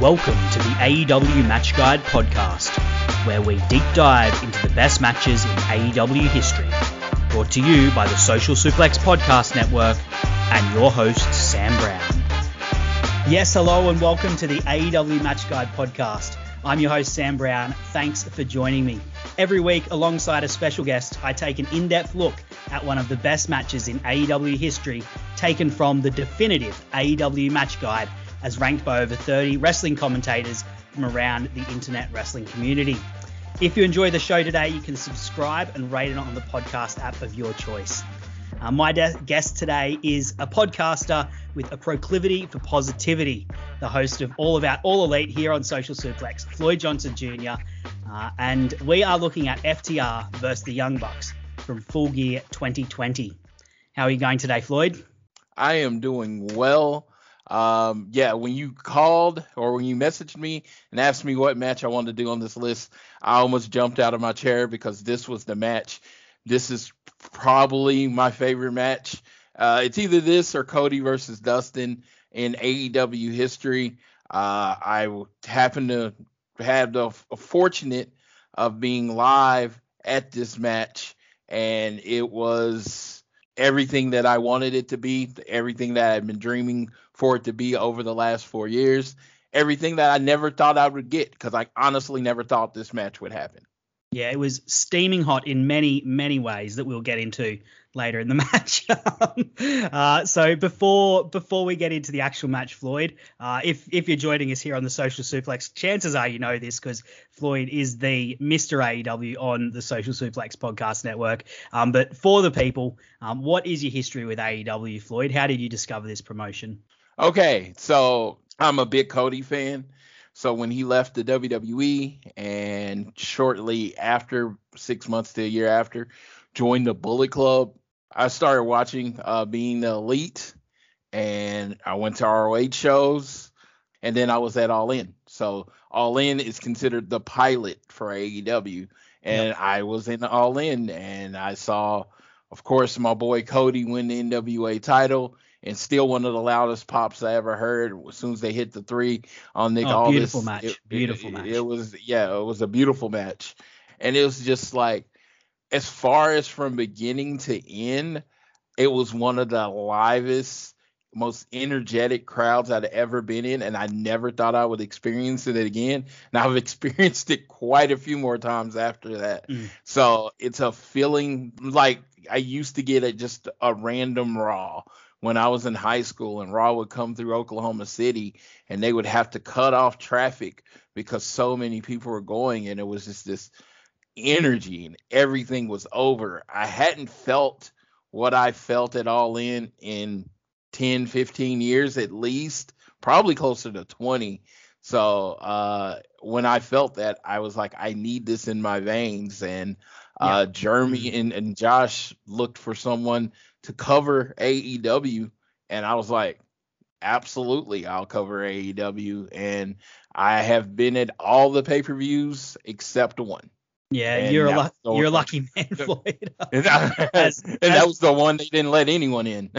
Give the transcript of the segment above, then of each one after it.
Welcome to the AEW Match Guide podcast, where we deep dive into the best matches in AEW history. Brought to you by the Social Suplex Podcast Network and your host, Sam Brown. Yes, hello, and welcome to the AEW Match Guide podcast. I'm your host, Sam Brown. Thanks for joining me. Every week, alongside a special guest, I take an in depth look at one of the best matches in AEW history, taken from the definitive AEW Match Guide as ranked by over 30 wrestling commentators from around the internet wrestling community. If you enjoy the show today, you can subscribe and rate it on the podcast app of your choice. Uh, my de- guest today is a podcaster with a proclivity for positivity, the host of All About All Elite here on Social Suplex, Floyd Johnson Jr. Uh, and we are looking at FTR versus the Young Bucks from Full Gear 2020. How are you going today, Floyd? I am doing well. Um, yeah, when you called or when you messaged me and asked me what match I wanted to do on this list, I almost jumped out of my chair because this was the match. This is probably my favorite match. Uh, it's either this or Cody versus Dustin in AEW history. Uh, I happened to have the fortunate of being live at this match, and it was everything that I wanted it to be, everything that I've been dreaming for it to be over the last four years. Everything that I never thought I would get because I honestly never thought this match would happen. Yeah, it was steaming hot in many, many ways that we'll get into later in the match. uh, so before before we get into the actual match, Floyd, uh, if if you're joining us here on the Social Suplex, chances are you know this because Floyd is the Mr. AEW on the Social Suplex Podcast Network. Um, but for the people, um, what is your history with AEW, Floyd? How did you discover this promotion? Okay, so I'm a big Cody fan. So when he left the WWE and shortly after, six months to a year after, joined the Bullet Club, I started watching uh, Being the Elite, and I went to ROH shows, and then I was at All In. So All In is considered the pilot for AEW, and yep. I was in All In, and I saw, of course, my boy Cody win the NWA title and still one of the loudest pops I ever heard. As soon as they hit the three on Nick oh, Aldis, beautiful match, it, beautiful it, match. It was yeah, it was a beautiful match, and it was just like as far as from beginning to end, it was one of the livest, most energetic crowds I'd ever been in, and I never thought I would experience it again. And I've experienced it quite a few more times after that. Mm. So it's a feeling like I used to get at just a random Raw when I was in high school and Raw would come through Oklahoma City and they would have to cut off traffic because so many people were going and it was just this energy and everything was over. I hadn't felt what I felt at all in in 10, 15 years at least, probably closer to 20. So uh, when I felt that, I was like, I need this in my veins. And uh, yeah. Jeremy and, and Josh looked for someone to cover AEW, and I was like, absolutely, I'll cover AEW, and I have been at all the pay per views except one. Yeah, and you're a lu- you're a lucky man, Floyd. and, that, as, and as, that was the one they didn't let anyone in.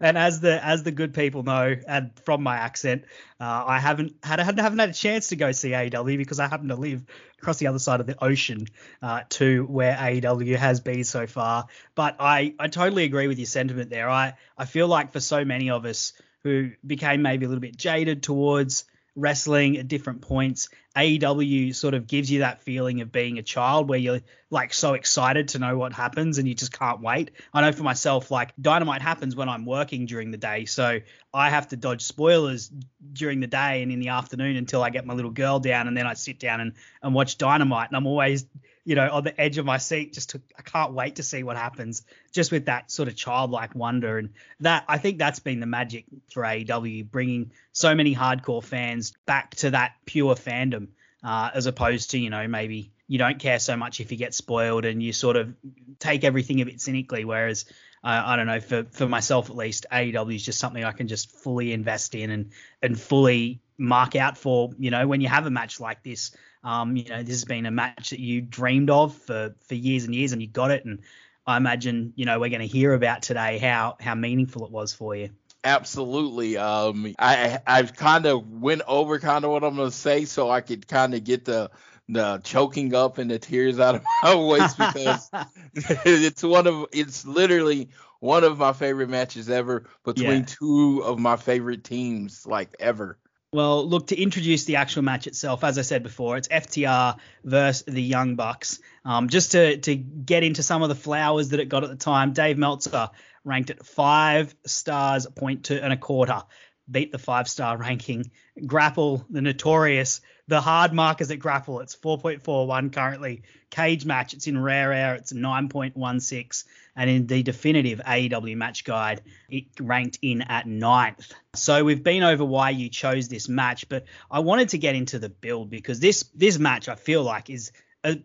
and as the as the good people know, and from my accent, uh, I haven't had I haven't had a chance to go see AEW because I happen to live across the other side of the ocean uh, to where AEW has been so far. But I I totally agree with your sentiment there. I I feel like for so many of us who became maybe a little bit jaded towards wrestling at different points. AEW sort of gives you that feeling of being a child where you're like so excited to know what happens and you just can't wait. I know for myself, like Dynamite happens when I'm working during the day. So I have to dodge spoilers during the day and in the afternoon until I get my little girl down and then I sit down and, and watch Dynamite. And I'm always you know, on the edge of my seat, just to, I can't wait to see what happens, just with that sort of childlike wonder. And that, I think that's been the magic for AEW, bringing so many hardcore fans back to that pure fandom, uh, as opposed to, you know, maybe you don't care so much if you get spoiled and you sort of take everything a bit cynically. Whereas, uh, I don't know, for, for myself at least, AEW is just something I can just fully invest in and, and fully mark out for, you know, when you have a match like this um, you know, this has been a match that you dreamed of for, for years and years, and you got it. And I imagine, you know, we're going to hear about today how how meaningful it was for you. Absolutely. Um, I I've kind of went over kind of what I'm going to say, so I could kind of get the the choking up and the tears out of my voice because it's one of it's literally one of my favorite matches ever between yeah. two of my favorite teams like ever. Well, look, to introduce the actual match itself, as I said before, it's FTR versus the Young Bucks. Um, just to, to get into some of the flowers that it got at the time, Dave Meltzer ranked it five stars, point two and a quarter, beat the five star ranking. Grapple, the notorious, the hard markers at Grapple, it's 4.41 currently. Cage match, it's in rare air, it's 9.16 and in the definitive AEW match guide, it ranked in at ninth. So we've been over why you chose this match, but I wanted to get into the build because this this match I feel like is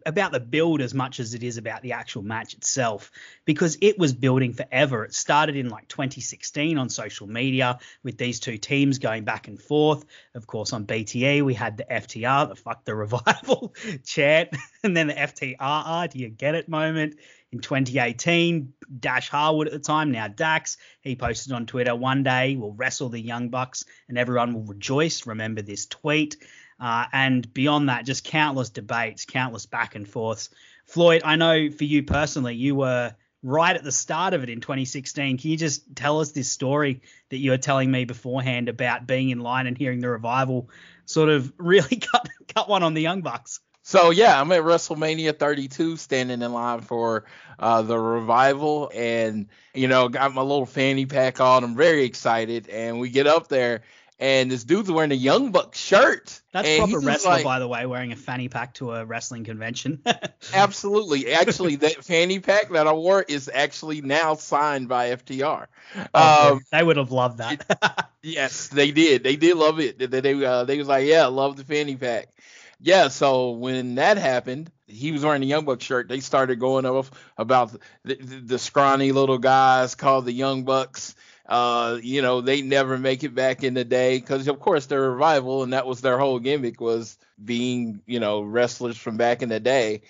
about the build as much as it is about the actual match itself because it was building forever. It started in like 2016 on social media with these two teams going back and forth. Of course, on BTE, we had the FTR, the fuck the revival chant, and then the FTRR, do you get it moment in 2018. Dash Harwood at the time, now Dax, he posted on Twitter, one day we'll wrestle the Young Bucks and everyone will rejoice. Remember this tweet. Uh, and beyond that, just countless debates, countless back and forths. Floyd, I know for you personally, you were right at the start of it in 2016. Can you just tell us this story that you were telling me beforehand about being in line and hearing the revival sort of really cut cut one on the Young Bucks? So yeah, I'm at WrestleMania 32, standing in line for uh, the revival, and you know, got my little fanny pack on. I'm very excited, and we get up there, and this dude's wearing a Young Buck shirt. That's proper wrestler, like, by the way, wearing a fanny pack to a wrestling convention. absolutely, actually, that fanny pack that I wore is actually now signed by FTR. Oh, um, they would have loved that. it, yes, they did. They did love it. They they, uh, they was like, yeah, love the fanny pack yeah, so when that happened, he was wearing a Young Bucks shirt. They started going off about the, the, the scrawny little guys called the Young Bucks. Uh, you know, they never make it back in the day because, of course, they're revival, and that was their whole gimmick was being, you know, wrestlers from back in the day.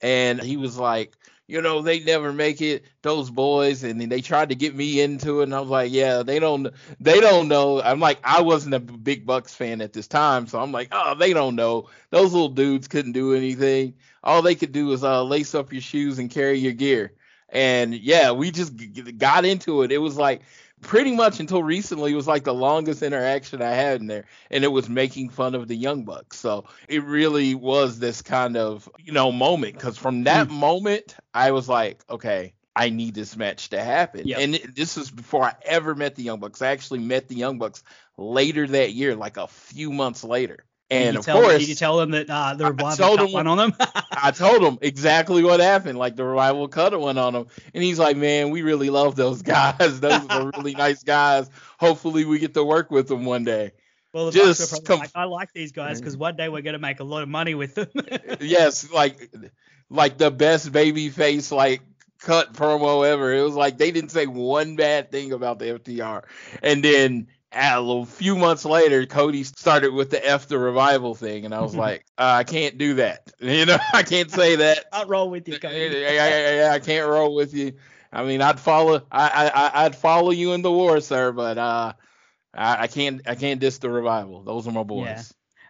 And he was like, you know, they never make it, those boys, and they tried to get me into it, and I was like, yeah, they don't, they don't know. I'm like, I wasn't a big Bucks fan at this time, so I'm like, oh, they don't know. Those little dudes couldn't do anything. All they could do was uh, lace up your shoes and carry your gear. And yeah, we just got into it. It was like pretty much until recently was like the longest interaction I had in there, and it was making fun of the Young Bucks. So it really was this kind of you know moment because from that mm. moment I was like, okay, I need this match to happen. Yep. And this is before I ever met the Young Bucks. I actually met the Young Bucks later that year, like a few months later. And of course, did you tell them that uh, the revival cut one on them? I told him exactly what happened. Like the revival cut one on them, and he's like, "Man, we really love those guys. Those are really nice guys. Hopefully, we get to work with them one day." Well, just come, like, I like these guys because one day we're gonna make a lot of money with them. yes, like like the best baby face like cut promo ever. It was like they didn't say one bad thing about the FTR, and then a few months later, Cody started with the F the revival thing, and I was like, uh, I can't do that. You know, I can't say that. I'll roll with you, Cody. I, I, I, can't roll with you. I mean, I'd follow, I, I, I'd follow you in the war, sir, but uh, I, I can't, I can't diss the revival. Those are my boys. Yeah.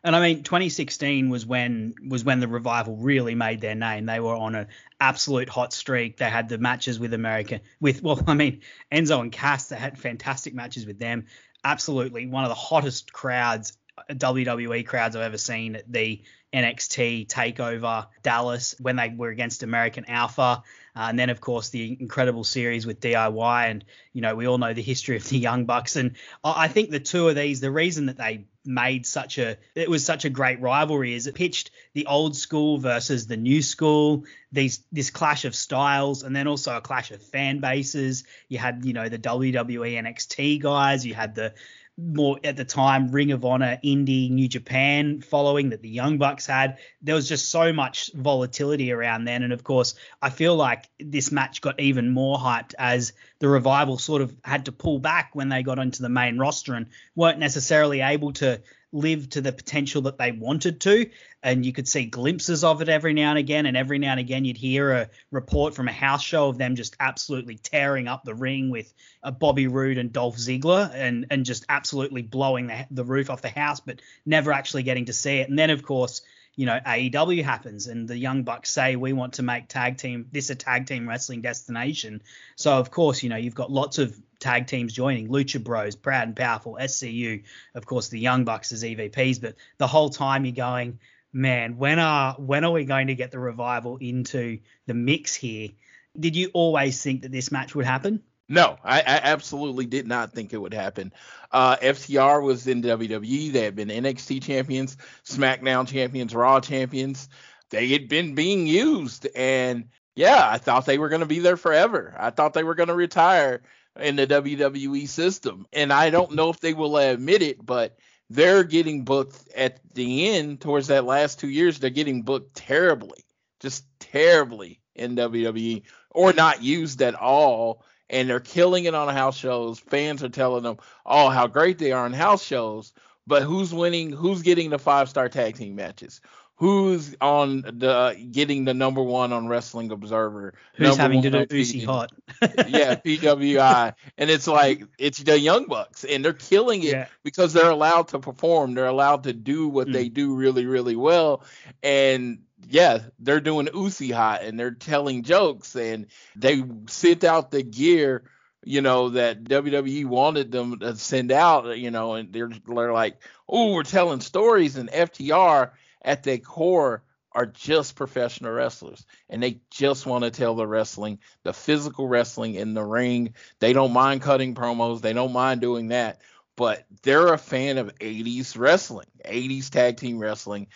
And I mean, 2016 was when was when the revival really made their name. They were on an absolute hot streak. They had the matches with America, with well, I mean, Enzo and Cass. They had fantastic matches with them absolutely one of the hottest crowds, WWE crowds I've ever seen at the NXT takeover Dallas when they were against American Alpha. Uh, and then, of course, the incredible series with DIY. And, you know, we all know the history of the Young Bucks. And I think the two of these, the reason that they made such a it was such a great rivalry is it pitched the old school versus the new school these this clash of styles and then also a clash of fan bases you had you know the WWE NXT guys you had the more at the time Ring of Honor, Indie, New Japan following that the Young Bucks had. There was just so much volatility around then. And of course, I feel like this match got even more hyped as the revival sort of had to pull back when they got onto the main roster and weren't necessarily able to live to the potential that they wanted to. And you could see glimpses of it every now and again. And every now and again, you'd hear a report from a house show of them just absolutely tearing up the ring with a Bobby Roode and Dolph Ziggler and, and just absolutely blowing the, the roof off the house, but never actually getting to see it. And then, of course, you know, AEW happens and the Young Bucks say we want to make tag team this a tag team wrestling destination. So of course, you know, you've got lots of tag teams joining Lucha Bros, Proud and Powerful, SCU, of course the Young Bucks as EVPs, but the whole time you're going, man, when are when are we going to get the revival into the mix here? Did you always think that this match would happen? No, I, I absolutely did not think it would happen. Uh, FTR was in WWE. They had been NXT champions, SmackDown champions, Raw champions. They had been being used, and yeah, I thought they were going to be there forever. I thought they were going to retire in the WWE system. And I don't know if they will admit it, but they're getting booked at the end towards that last two years. They're getting booked terribly, just terribly in WWE, or not used at all. And they're killing it on house shows. Fans are telling them, oh, how great they are on house shows. But who's winning? Who's getting the five star tag team matches? Who's on the getting the number one on Wrestling Observer. Who's having to do Uzi Hot? yeah, PWI, and it's like it's the Young Bucks, and they're killing it yeah. because they're allowed to perform. They're allowed to do what mm. they do really, really well, and yeah, they're doing Uzi Hot, and they're telling jokes, and they sent out the gear. You know that WWE wanted them to send out, you know, and they're they're like, oh, we're telling stories, and FTR at their core are just professional wrestlers and they just want to tell the wrestling, the physical wrestling in the ring. They don't mind cutting promos, they don't mind doing that, but they're a fan of 80s wrestling, 80s tag team wrestling.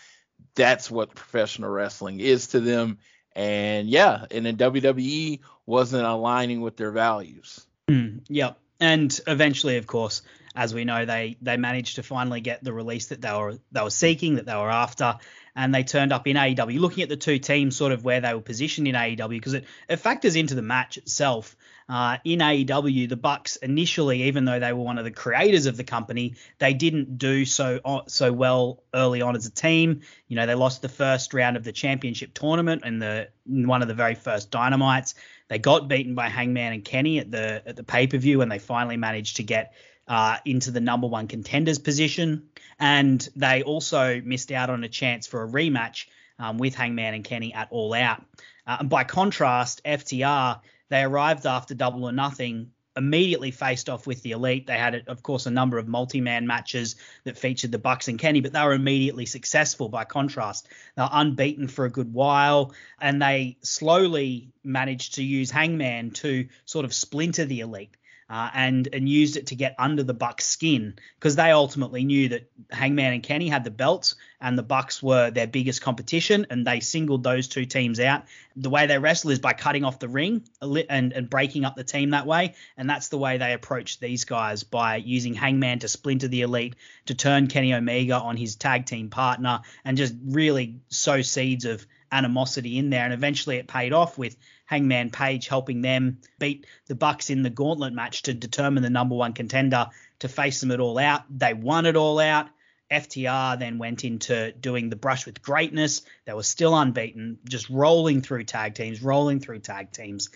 That's what professional wrestling is to them. And yeah, and then WWE wasn't aligning with their values. Mm, yep. And eventually, of course, as we know, they they managed to finally get the release that they were they were seeking, that they were after, and they turned up in AEW. Looking at the two teams, sort of where they were positioned in AEW, because it, it factors into the match itself. Uh, in AEW, the Bucks initially, even though they were one of the creators of the company, they didn't do so uh, so well early on as a team. You know, they lost the first round of the championship tournament in the one of the very first Dynamites. They got beaten by Hangman and Kenny at the at the pay per view, and they finally managed to get uh, into the number one contenders position. And they also missed out on a chance for a rematch um, with Hangman and Kenny at All Out. Uh, and by contrast, FTR, they arrived after Double or Nothing, immediately faced off with the Elite. They had, of course, a number of multi-man matches that featured the Bucks and Kenny, but they were immediately successful by contrast. They were unbeaten for a good while, and they slowly managed to use Hangman to sort of splinter the Elite uh, and and used it to get under the Bucks' skin because they ultimately knew that Hangman and Kenny had the belts and the Bucks were their biggest competition, and they singled those two teams out. The way they wrestle is by cutting off the ring and and breaking up the team that way, and that's the way they approached these guys by using Hangman to splinter the Elite, to turn Kenny Omega on his tag team partner, and just really sow seeds of animosity in there. And eventually, it paid off with Hangman Page helping them beat the Bucks in the gauntlet match to determine the number one contender to face them at all out. They won it all out. FTR then went into doing the brush with greatness. They were still unbeaten, just rolling through tag teams, rolling through tag teams.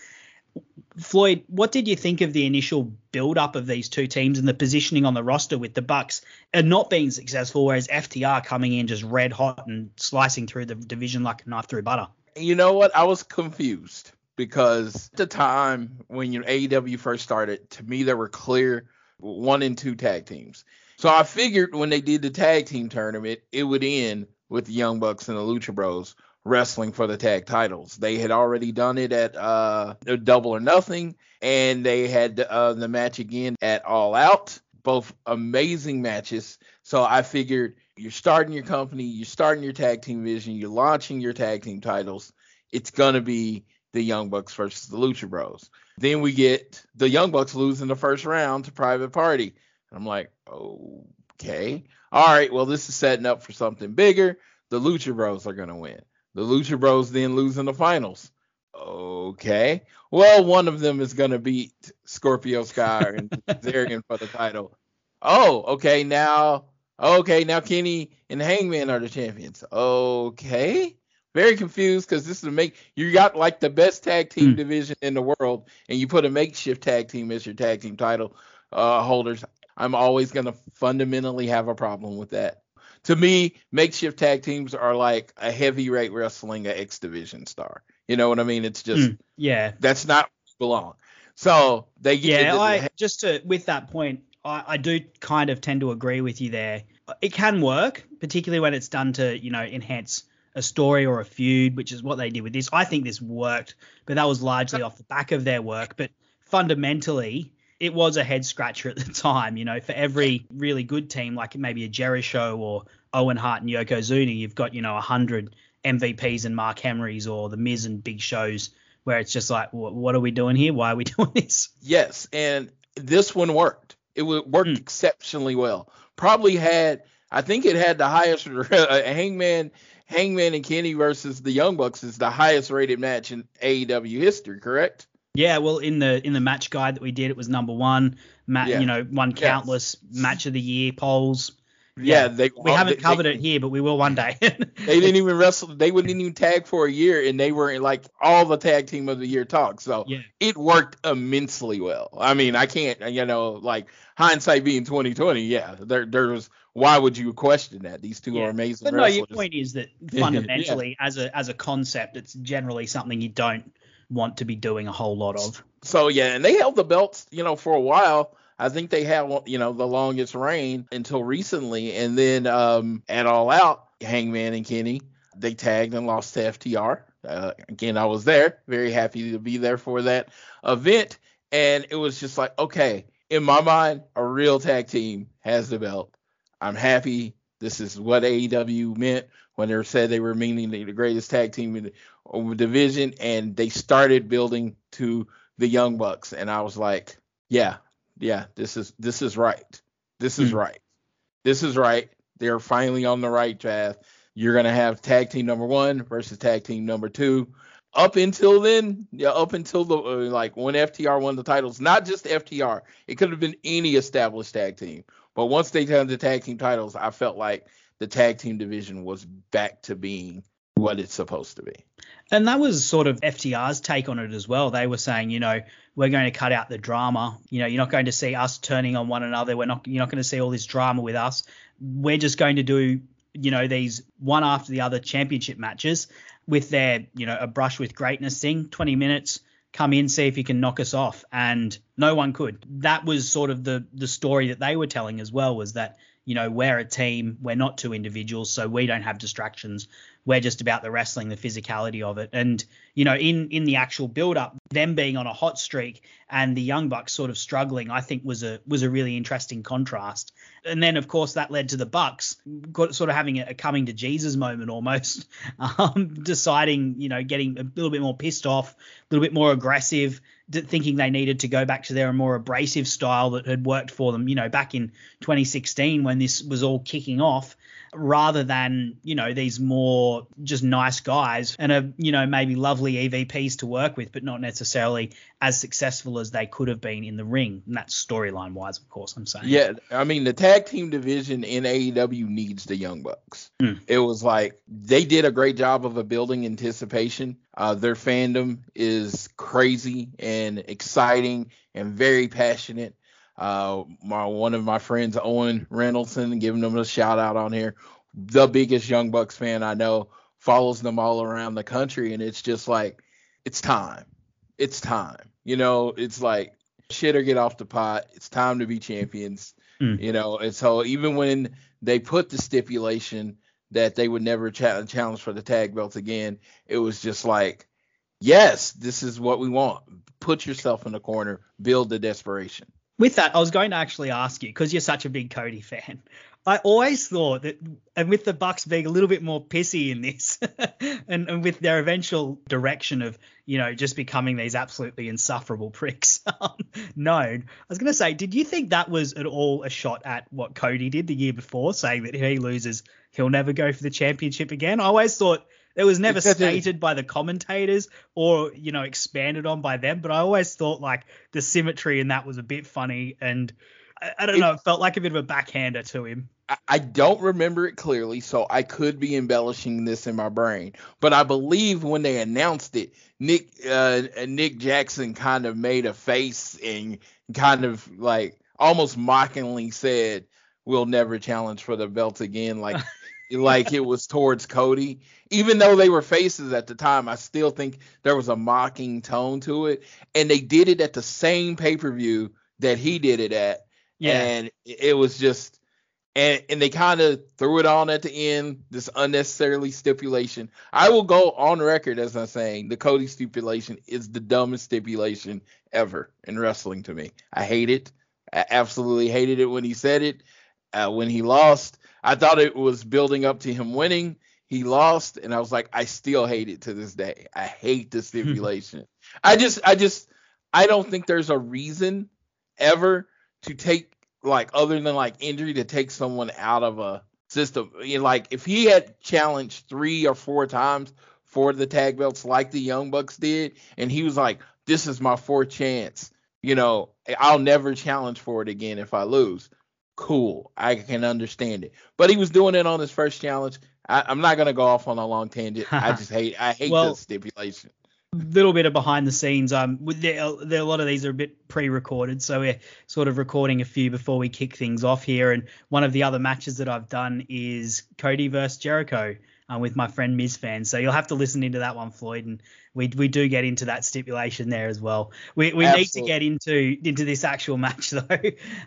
Floyd, what did you think of the initial build up of these two teams and the positioning on the roster with the Bucks and not being successful, whereas FTR coming in just red hot and slicing through the division like a knife through butter? You know what? I was confused because at the time when you know, AEW first started, to me there were clear one and two tag teams. So I figured when they did the tag team tournament, it would end with the Young Bucks and the Lucha Bros wrestling for the tag titles. They had already done it at uh, Double or Nothing, and they had uh, the match again at All Out. Both amazing matches. So I figured you're starting your company, you're starting your tag team vision, you're launching your tag team titles. It's gonna be the Young Bucks versus the Lucha Bros. Then we get the Young Bucks losing the first round to Private Party. And I'm like, okay. All right, well, this is setting up for something bigger. The Lucha Bros are gonna win. The Lucha Bros then lose in the finals. Okay. Well, one of them is gonna beat Scorpio Sky and Kazarian for the title. Oh, okay. Now, okay, now Kenny and Hangman are the champions. Okay. Very confused because this is a make you got like the best tag team Mm. division in the world, and you put a makeshift tag team as your tag team title uh, holders. I'm always gonna fundamentally have a problem with that. To me, makeshift tag teams are like a heavyweight wrestling a X division star. You know what I mean? It's just Mm, yeah. that's not belong. So they get Yeah, the- I just to with that point, I, I do kind of tend to agree with you there. It can work, particularly when it's done to you know enhance a story or a feud, which is what they did with this. I think this worked, but that was largely off the back of their work. But fundamentally, it was a head scratcher at the time. You know, for every really good team, like maybe a Jericho or Owen Hart and Yokozuna, you've got you know a hundred MVPs and Mark Henrys or the Miz and Big Shows, where it's just like, what are we doing here? Why are we doing this? Yes, and this one worked. It worked Mm. exceptionally well. Probably had, I think it had the highest uh, Hangman, Hangman and Kenny versus the Young Bucks is the highest rated match in AEW history. Correct? Yeah, well, in the in the match guide that we did, it was number one. Ma- Yeah. You know, won Yes. countless match of the year polls. Yeah, they We haven't they- covered they- it here, but we will one day. They didn't even wrestle. They wouldn't even tag for a year, and they were in like all the tag team of the year talk. So Yeah. it worked immensely well. I mean, I can't, you know, like hindsight being 2020. Yeah, there, there was. Why would you question that? These two Yeah. are amazing But no, your point is that Yeah. fundamentally, as a as a concept, it's generally something you don't want to be doing a whole lot of. So yeah, and they held the belts, you know, for a while. I think they had, you know, the longest reign until recently, and then um, at All Out, Hangman and Kenny they tagged and lost to FTR. Uh, again, I was there, very happy to be there for that event, and it was just like, okay, in my mind, a real tag team has the belt. I'm happy. This is what AEW meant when they said they were meaning the greatest tag team in the division, and they started building to the Young Bucks, and I was like, yeah, yeah, this is this is right. This is Hmm. right. This is right. They're finally on the right path. You're gonna have tag team number one versus tag team number two. Up until then, yeah, up until the uh, like when FTR won the titles, not just FTR, it could have been any established tag team. But once they had the tag team titles, I felt like the tag team division was back to being what it's supposed to be. And that was sort of FTR's take on it as well. They were saying, you know, we're going to cut out the drama. You know, you're not going to see us turning on one another. We're not you're not going to see all this drama with us. We're just going to do, you know, these one after the other championship matches with their, you know, a brush with greatness thing, 20 minutes, come in, see if you can knock us off. And no one could. That was sort of the the story that they were telling as well was that, you know, we're a team, we're not two individuals, so we don't have distractions we're just about the wrestling, the physicality of it. And, you know, in in the actual build up, them being on a hot streak and the Young Bucks sort of struggling, I think was a was a really interesting contrast. And then of course that led to the Bucks got, sort of having a, a coming to Jesus moment almost, um, deciding, you know, getting a little bit more pissed off, a little bit more aggressive, thinking they needed to go back to their more abrasive style that had worked for them, you know, back in 2016 when this was all kicking off rather than you know these more just nice guys and are you know maybe lovely EVPs to work with, but not necessarily as successful as they could have been in the ring. And that's storyline wise, of course. I'm saying. Yeah, I mean the tag team division in AEW needs the Young Bucks. Hmm. It was like they did a great job of a building anticipation. Uh, their fandom is crazy and exciting and very passionate. Uh, my one of my friends, Owen Reynoldson, giving them a shout out on here, the biggest Young Bucks fan I know, follows them all around the country, and it's just like it's time. It's time. You know, it's like shit or get off the pot. It's time to be champions. Mm. You know, and so even when they put the stipulation that they would never cha- challenge for the tag belts again, it was just like, yes, this is what we want. Put yourself in the corner, build the desperation. With that, I was going to actually ask you because you're such a big Cody fan. I always thought that, and with the Bucks being a little bit more pissy in this, and, and with their eventual direction of, you know, just becoming these absolutely insufferable pricks um, known, I was going to say, did you think that was at all a shot at what Cody did the year before, saying that if he loses, he'll never go for the championship again? I always thought it was never Except it- stated by the commentators or, you know, expanded on by them, but I always thought like the symmetry in that was a bit funny and. I, I don't It- know. It felt like a bit of a backhander to him. I- I don't remember it clearly, so I could be embellishing this in my brain. But I believe when they announced it, Nick uh, Nick Jackson kind of made a face and kind of like almost mockingly said, "We'll never challenge for the belt again." Like like it was towards Cody. Even though they were faces at the time, I still think there was a mocking tone to it. And they did it at the same pay per view that he did it at. Yeah. And it was just and and they kind of threw it on at the end, this unnecessarily stipulation. I will go on record as I'm saying the Cody stipulation is the dumbest stipulation ever in wrestling to me. I hate it. I absolutely hated it when he said it. Uh, when he lost, I thought it was building up to him winning. He lost, and I was like, I still hate it to this day. I hate the hmm. stipulation. I just, I just, I don't think there's a reason ever to take like other than like injury to take someone out of a system. You know, like if he had challenged three or four times for the tag belts like the Young Bucks did, and he was like, "This is my fourth chance," you know, I'll never challenge for it again if I lose. Cool, I can understand it. But he was doing it on his first challenge. I, I'm not gonna go off on a long tangent. I just hate, I hate Well- the stipulation. little bit of behind the scenes. Um, with the, the, a lot of these are a bit pre-recorded, so we're sort of recording a few before we kick things off here. And one of the other matches that I've done is Cody versus Jericho uh, with my friend Miz Fan. So you'll have to listen into that one, Floyd, and we we do get into that stipulation there as well. We we need to get into into this actual match though.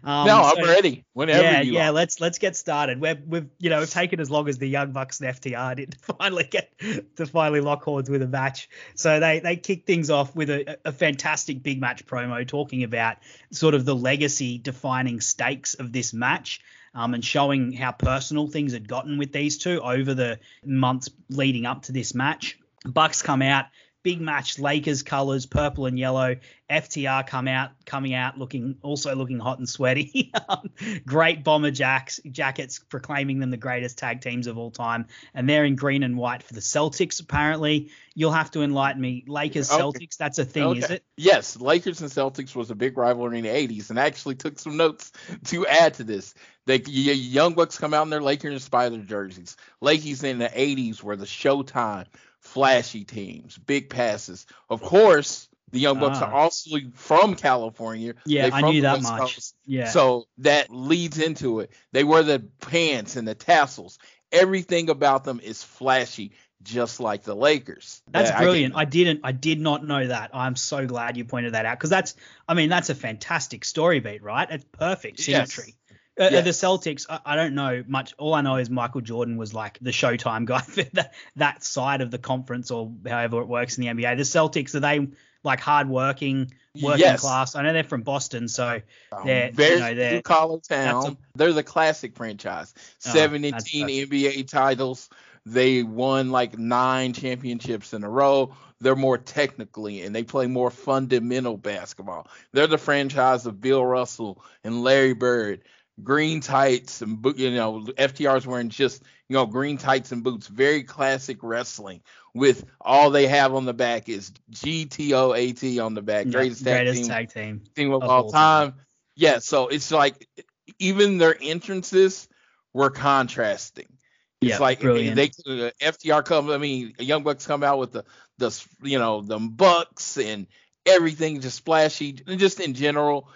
Um, no, I'm ready. Whenever yeah, yeah. are. Let's let's get started. We've we've you know we've taken as long as the Young Bucks and FTR did to finally get to finally lock horns with a match. So they they kick things off with a, a fantastic big match promo talking about sort of the legacy defining stakes of this match. Um, and showing how personal things had gotten with these two over the months leading up to this match. Bucks come out, big match, Lakers colors, purple and yellow. FTR come out, coming out looking also looking hot and sweaty. Um, Great bomber jacks jackets proclaiming them the greatest tag teams of all time, and they're in green and white for the Celtics. Apparently, you'll have to enlighten me. Lakers Okay. Celtics, that's a thing, is it? Yes, Lakers and Celtics was a big rivalry in the 80s, and I actually took some notes to add to this. The Young Bucks come out in their Lakers inspired jerseys. Lakers in the 80s were the Showtime, flashy teams, big passes. Of course, the Young Bucks Ah. are also from California. Yeah, I knew that West much. Coast. Yeah. So that leads into it. They wear the pants and the tassels. Everything about them is flashy, just like the Lakers. That's I can- brilliant. I, didn't I did not know that. I'm so glad you pointed that out because that's I mean that's a fantastic story beat, right? It's perfect Yes. Uh. The Celtics, I, I don't know much. All I know is Michael Jordan was like the Showtime guy for that, that side of the conference or however it works in the NBA. The Celtics are they like hardworking, working Yes. class? I know they're from Boston, so Um, they're very you know they're collar town. a- they're the classic franchise. Oh, 17 that's perfect. NBA titles. They won like nine championships in a row. They're more technically and they play more fundamental basketball. They're the franchise of Bill Russell and Larry Bird. Green tights and boot, you know, FTR's wearing just you know green tights and boots. Very classic wrestling. With all they have on the back is GTOAT on the back. Greatest tag greatest team tag team. team of of all all time. Yeah, so it's like even their entrances were contrasting. It's Yeah, like brilliant. they uh, FTR come. I mean, Young Bucks come out with the the you know the Bucks and everything just splashy. and Just in general,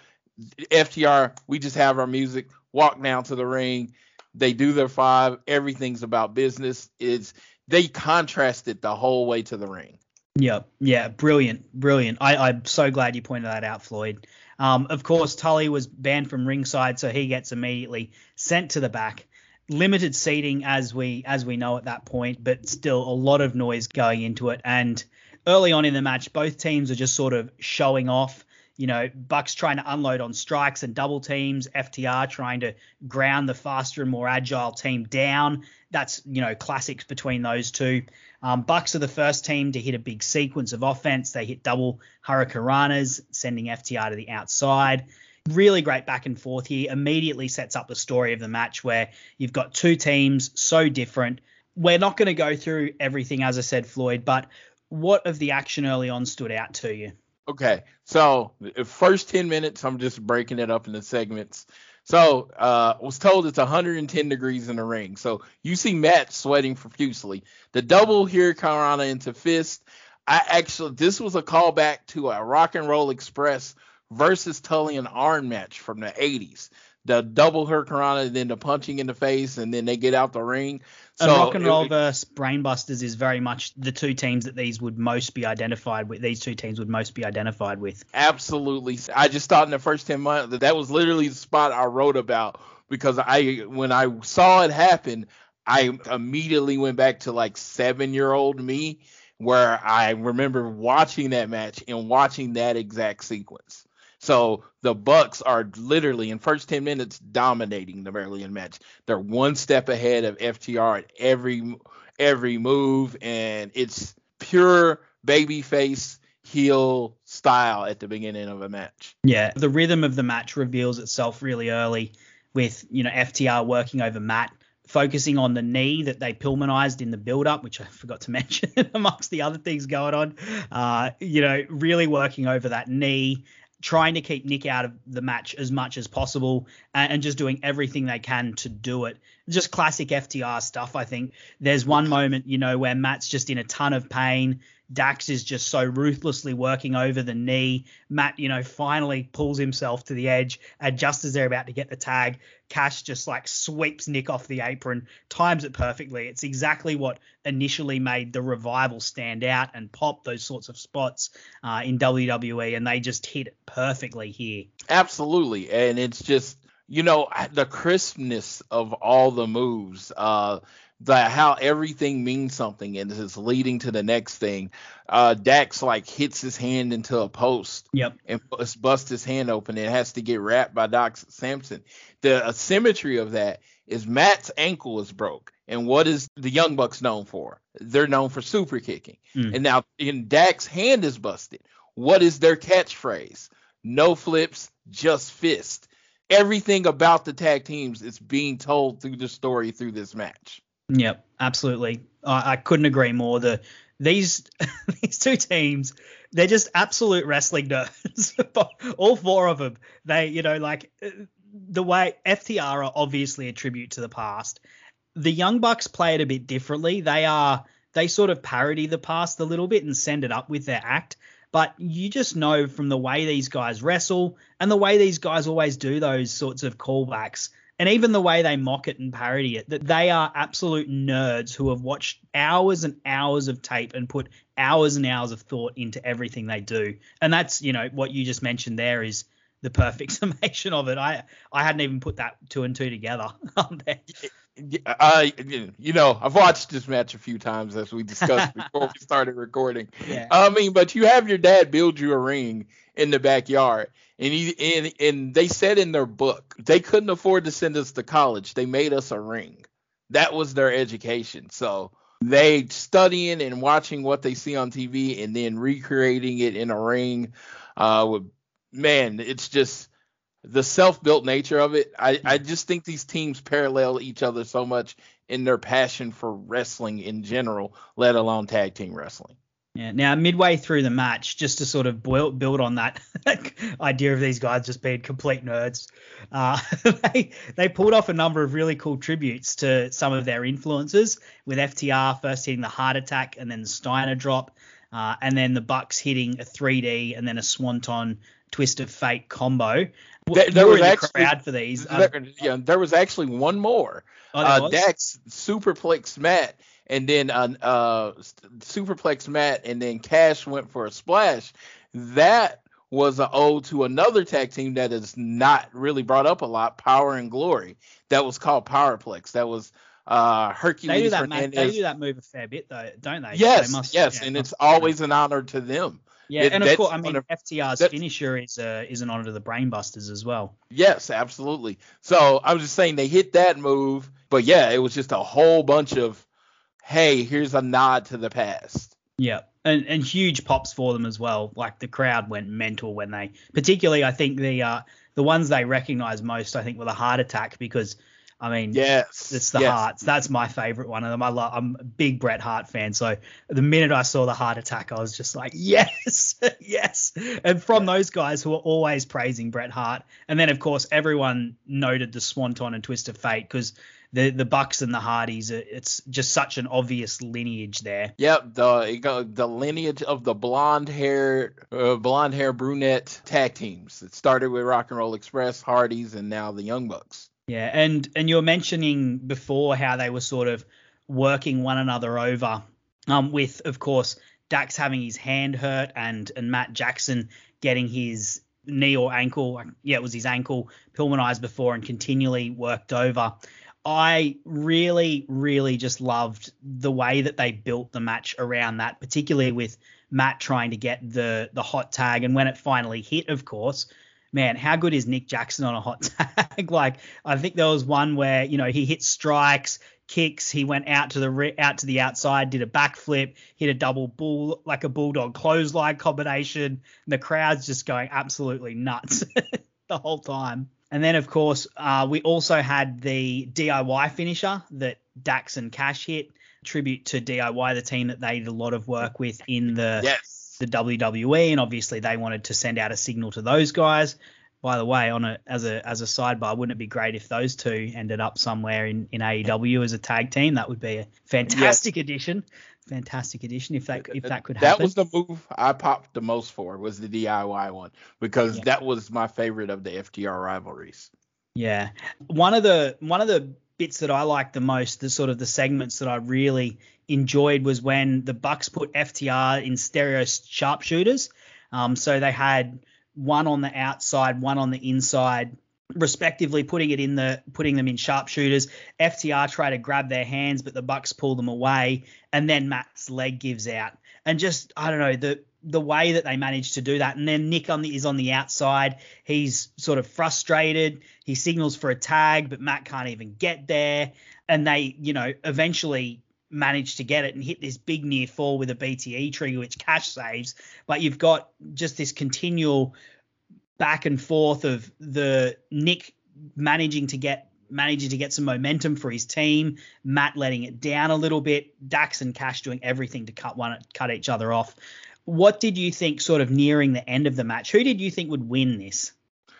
FTR we just have our music. Walk down to the ring. They do their five. Everything's about business. It's they contrasted the whole way to the ring. Yeah, yeah, brilliant, brilliant. I, I'm so glad you pointed that out, Floyd. Um, of course, Tully was banned from ringside, so he gets immediately sent to the back. Limited seating as we as we know at that point, but still a lot of noise going into it. And early on in the match, both teams are just sort of showing off. You know, Bucks trying to unload on strikes and double teams, FTR trying to ground the faster and more agile team down. That's, you know, classics between those two. Um, Bucks are the first team to hit a big sequence of offense. They hit double hurricanranas, sending FTR to the outside. Really great back and forth here. Immediately sets up the story of the match where you've got two teams so different. We're not going to go through everything, as I said, Floyd, but what of the action early on stood out to you? Okay, so first 10 minutes, I'm just breaking it up into segments. So uh, was told it's 110 degrees in the ring. So you see Matt sweating profusely. The double hurricanrana into fist. I actually this was a callback to a Rock and Roll Express versus Tully and Arn match from the 80s. The double hurricanrana, and then the punching in the face, and then they get out the ring. So and Rock and Roll versus Brainbusters is very much the two teams that these would most be identified with. These two teams would most be identified with. Absolutely. I just thought in the first 10 months that that was literally the spot I wrote about because I when I saw it happen, I immediately went back to like seven year old me where I remember watching that match and watching that exact sequence. So the Bucks are literally in first 10 minutes dominating the Maryland match. They're one step ahead of FTR at every every move, and it's pure babyface heel style at the beginning of a match. Yeah, the rhythm of the match reveals itself really early with you know FTR working over Matt focusing on the knee that they Pillmanized in the build up, which I forgot to mention amongst the other things going on. Uh, you know, really working over that knee, trying to keep Nick out of the match as much as possible and, and, just doing everything they can to do it. Just classic FTR stuff, I think. There's one moment, you know, where Matt's just in a ton of pain. Dax is just so ruthlessly working over the knee. Matt, you know, finally pulls himself to the edge, and just as they're about to get the tag, Cash just like sweeps Nick off the apron, times it perfectly. It's exactly what initially made the revival stand out and pop those sorts of spots uh, in WWE, and they just hit it perfectly here. Absolutely, and it's just you know the crispness of all the moves. Uh, the how everything means something and is leading to the next thing. Uh, Dax like hits his hand into a post. Yep. And busts his hand open. And it has to get wrapped by Doc Sampson. The asymmetry of that is Matt's ankle is broke. And what is the Young Bucks known for? They're known for super kicking. Mm. And now in Dax's hand is busted. What is their catchphrase? No flips, just fist. Everything about the tag teams is being told through the story through this match. Yep, absolutely. I, I couldn't agree more. The these these two teams, they're just absolute wrestling nerds. All four of them. They, you know, like uh, the way FTR are obviously a tribute to the past. The Young Bucks play it a bit differently. They are they sort of parody the past a little bit and send it up with their act. But you just know from the way these guys wrestle and the way these guys always do those sorts of callbacks and even the way they mock it and parody it, that they are absolute nerds who have watched hours and hours of tape and put hours and hours of thought into everything they do. And that's, you know, what you just mentioned there is the perfect summation of it. I I hadn't even put that two and two together. I, you know, I've watched this match a few times as we discussed before we started recording. Yeah. I mean, but you have your dad build you a ring in the backyard, and he and and they said in their book they couldn't afford to send us to college. They made us a ring. That was their education. So they studying and watching what they see on TV and then recreating it in a ring. Uh, with man, it's just the self-built nature of it. I, I just think these teams parallel each other so much in their passion for wrestling in general, let alone tag team wrestling. Yeah. Now, midway through the match, just to sort of build, build on that idea of these guys just being complete nerds, uh, they they pulled off a number of really cool tributes to some of their influences, with FTR first hitting the heart attack and then the Steiner drop, uh, and then the Bucks hitting a 3D and then a Swanton twist of fate combo. There, there was actually, crowd for these. There, um, yeah, there was actually one more. Oh, uh, Dax superplex Matt and then uh, uh, superplex Matt, and then Cash went for a splash. That was an ode to another tag team that is not really brought up a lot, Power and Glory. That was called Powerplex. That was uh, Hercules They do that. Hernandez. they do that move a fair bit, though, don't they? Yes, They must- yes, yeah, and it's always an honor to them. Yeah, It- and of course, I mean, of- FTR's finisher is uh, is an honor to the Brainbusters as well. Yes, absolutely. So I was just saying they hit that move, but yeah, it was just a whole bunch of, hey, here's a nod to the past. Yeah, and and huge pops for them as well. Like the crowd went mental when they, particularly I think the uh the ones they recognized most, I think, were the heart attack because, I mean, Yes, It's the yes. Hearts. That's my favorite one of them. I love, I'm a big Bret Hart fan. So the minute I saw the heart attack, I was just like, yes, yes. And from those guys who are always praising Bret Hart. And then, of course, everyone noted the Swanton and Twist of Fate because the, the Bucks and the Hardys, it's just such an obvious lineage there. Yep, the the lineage of the blonde hair, uh, blonde hair brunette tag teams. It started with Rock and Roll Express, Hardys, and now the Young Bucks. Yeah, and and you were mentioning before how they were sort of working one another over, um, with of course Dax having his hand hurt and and Matt Jackson getting his knee or ankle, yeah, it was his ankle pulmonized before and continually worked over. I really, really just loved the way that they built the match around that, particularly with Matt trying to get the the hot tag, and when it finally hit, of course, man, how good is Nick Jackson on a hot tag? like, I think there was one where you know he hit strikes, kicks, he went out to the out to the outside, did a backflip, hit a double bull like a bulldog clothesline combination. And the crowd's just going absolutely nuts the whole time. And then, of course, uh, we also had the DIY finisher that Dax and Cash hit. Tribute to DIY, the team that they did a lot of work with in the Yes. The WWE, and obviously they wanted to send out a signal to those guys. By the way, on a as a as a sidebar, wouldn't it be great if those two ended up somewhere in, in AEW as a tag team? That would be a fantastic addition. Fantastic addition if that if that could happen. That was the move I popped the most for was the DIY one because Yeah. that was my favorite of the FTR rivalries. Yeah. One of the one of the bits that I liked the most, the sort of the segments that I really enjoyed was when the Bucks put FTR in stereo sharpshooters. Um, so they had one on the outside, one on the inside, respectively, putting it in the putting them in sharpshooters. FTR try to grab their hands, but the Bucks pull them away, and then Matt's leg gives out. And just I don't know the the way that they managed to do that. And then Nick on the, is on the outside. He's sort of frustrated. He signals for a tag, but Matt can't even get there. And they, you know, eventually manage to get it and hit this big near fall with a BTE trigger, which Cash saves. But you've got just this continual back and forth of the Nick managing to get managing to get some momentum for his team, Matt letting it down a little bit, Dax and Cash doing everything to cut one cut each other off. What did you think sort of nearing the end of the match? Who did you think would win this?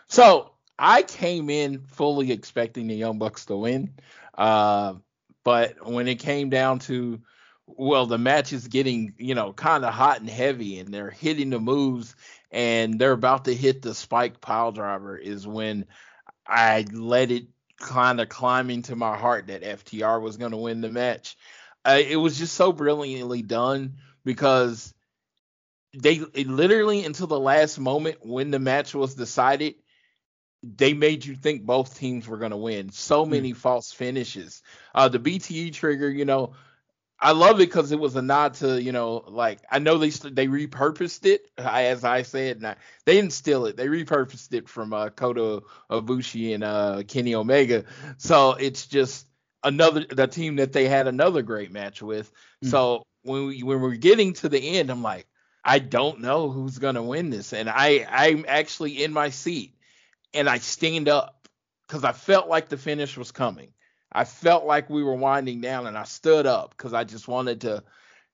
So I came in fully expecting the Young Bucks to win, uh, but when it came down to well, the match is getting you know kind of hot and heavy, and they're hitting the moves, and they're about to hit the spike pile driver. Is when I let it kind of climb into my heart that FTR was going to win the match. Uh, it was just so brilliantly done because they literally until the last moment when the match was decided they made you think both teams were going to win. So many false finishes. Uh the bte trigger you know i love it because it was a nod to you know like i know they they repurposed it as i said and I, they didn't steal it. They repurposed it from uh kota ibushi and uh kenny omega. So it's just another the team that they had another great match with. So when we when we're getting to the end i'm like I don't know who's gonna win this, and I I'm actually in my seat, and I stand up because I felt like the finish was coming. I felt like we were winding down, and I stood up because I just wanted to.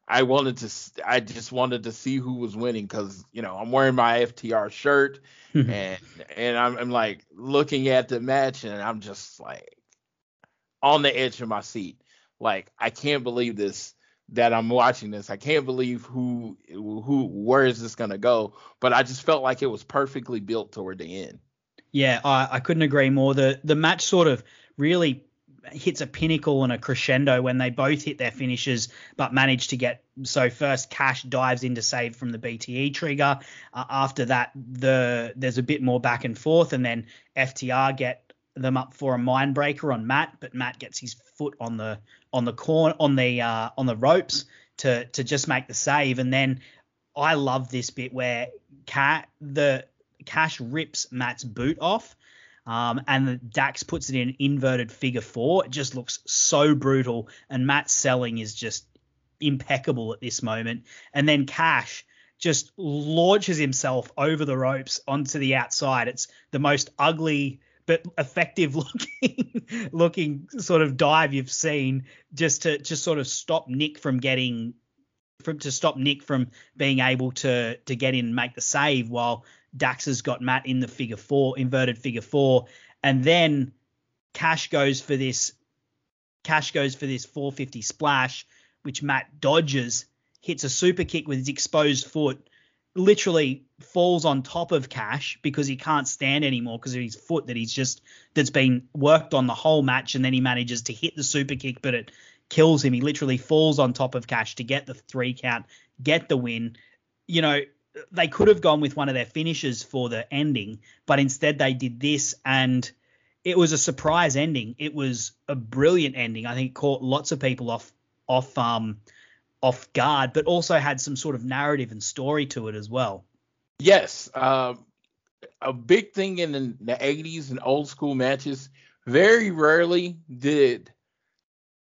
I wanted to. I just wanted to see who was winning because you know I'm wearing my FTR shirt, mm-hmm. and and I'm, I'm like looking at the match, and I'm just like on the edge of my seat. Like I can't believe this that I'm watching this. I can't believe who who where is this gonna go? But I just felt like it was perfectly built toward the end. Yeah, I, I couldn't agree more. The the match sort of really hits a pinnacle and a crescendo when they both hit their finishes, but manage to get so first Cash dives into save from the BTE trigger. Uh, after that, the there's a bit more back and forth, and then FTR get them up for a mind breaker on Matt, but Matt gets his foot on the on the corn on the uh, on the ropes to to just make the save, and then I love this bit where Cat the Cash rips Matt's boot off um, and Dax puts it in inverted figure four. It just looks so brutal. And Matt's selling is just impeccable at this moment. And then Cash just launches himself over the ropes onto the outside. It's the most ugly but effective looking looking sort of dive you've seen just to just sort of stop Nick from getting from to stop Nick from being able to to get in and make the save while Dax has got Matt in the figure four, inverted figure four, and then Cash goes for this. Cash goes for this 450 splash, which Matt dodges, hits a super kick with his exposed foot, literally falls on top of Cash because he can't stand anymore because of his foot that he's just that's been worked on the whole match, and then he manages to hit the super kick, but it kills him. He literally falls on top of Cash to get the three count, get the win. You know, they could have gone with one of their finishes for the ending, but instead they did this and it was a surprise ending. It was a brilliant ending. I think it caught lots of people off off um off guard, but also had some sort of narrative and story to it as well. Yes, um, a big thing in the, the 80s and old school matches. Very rarely did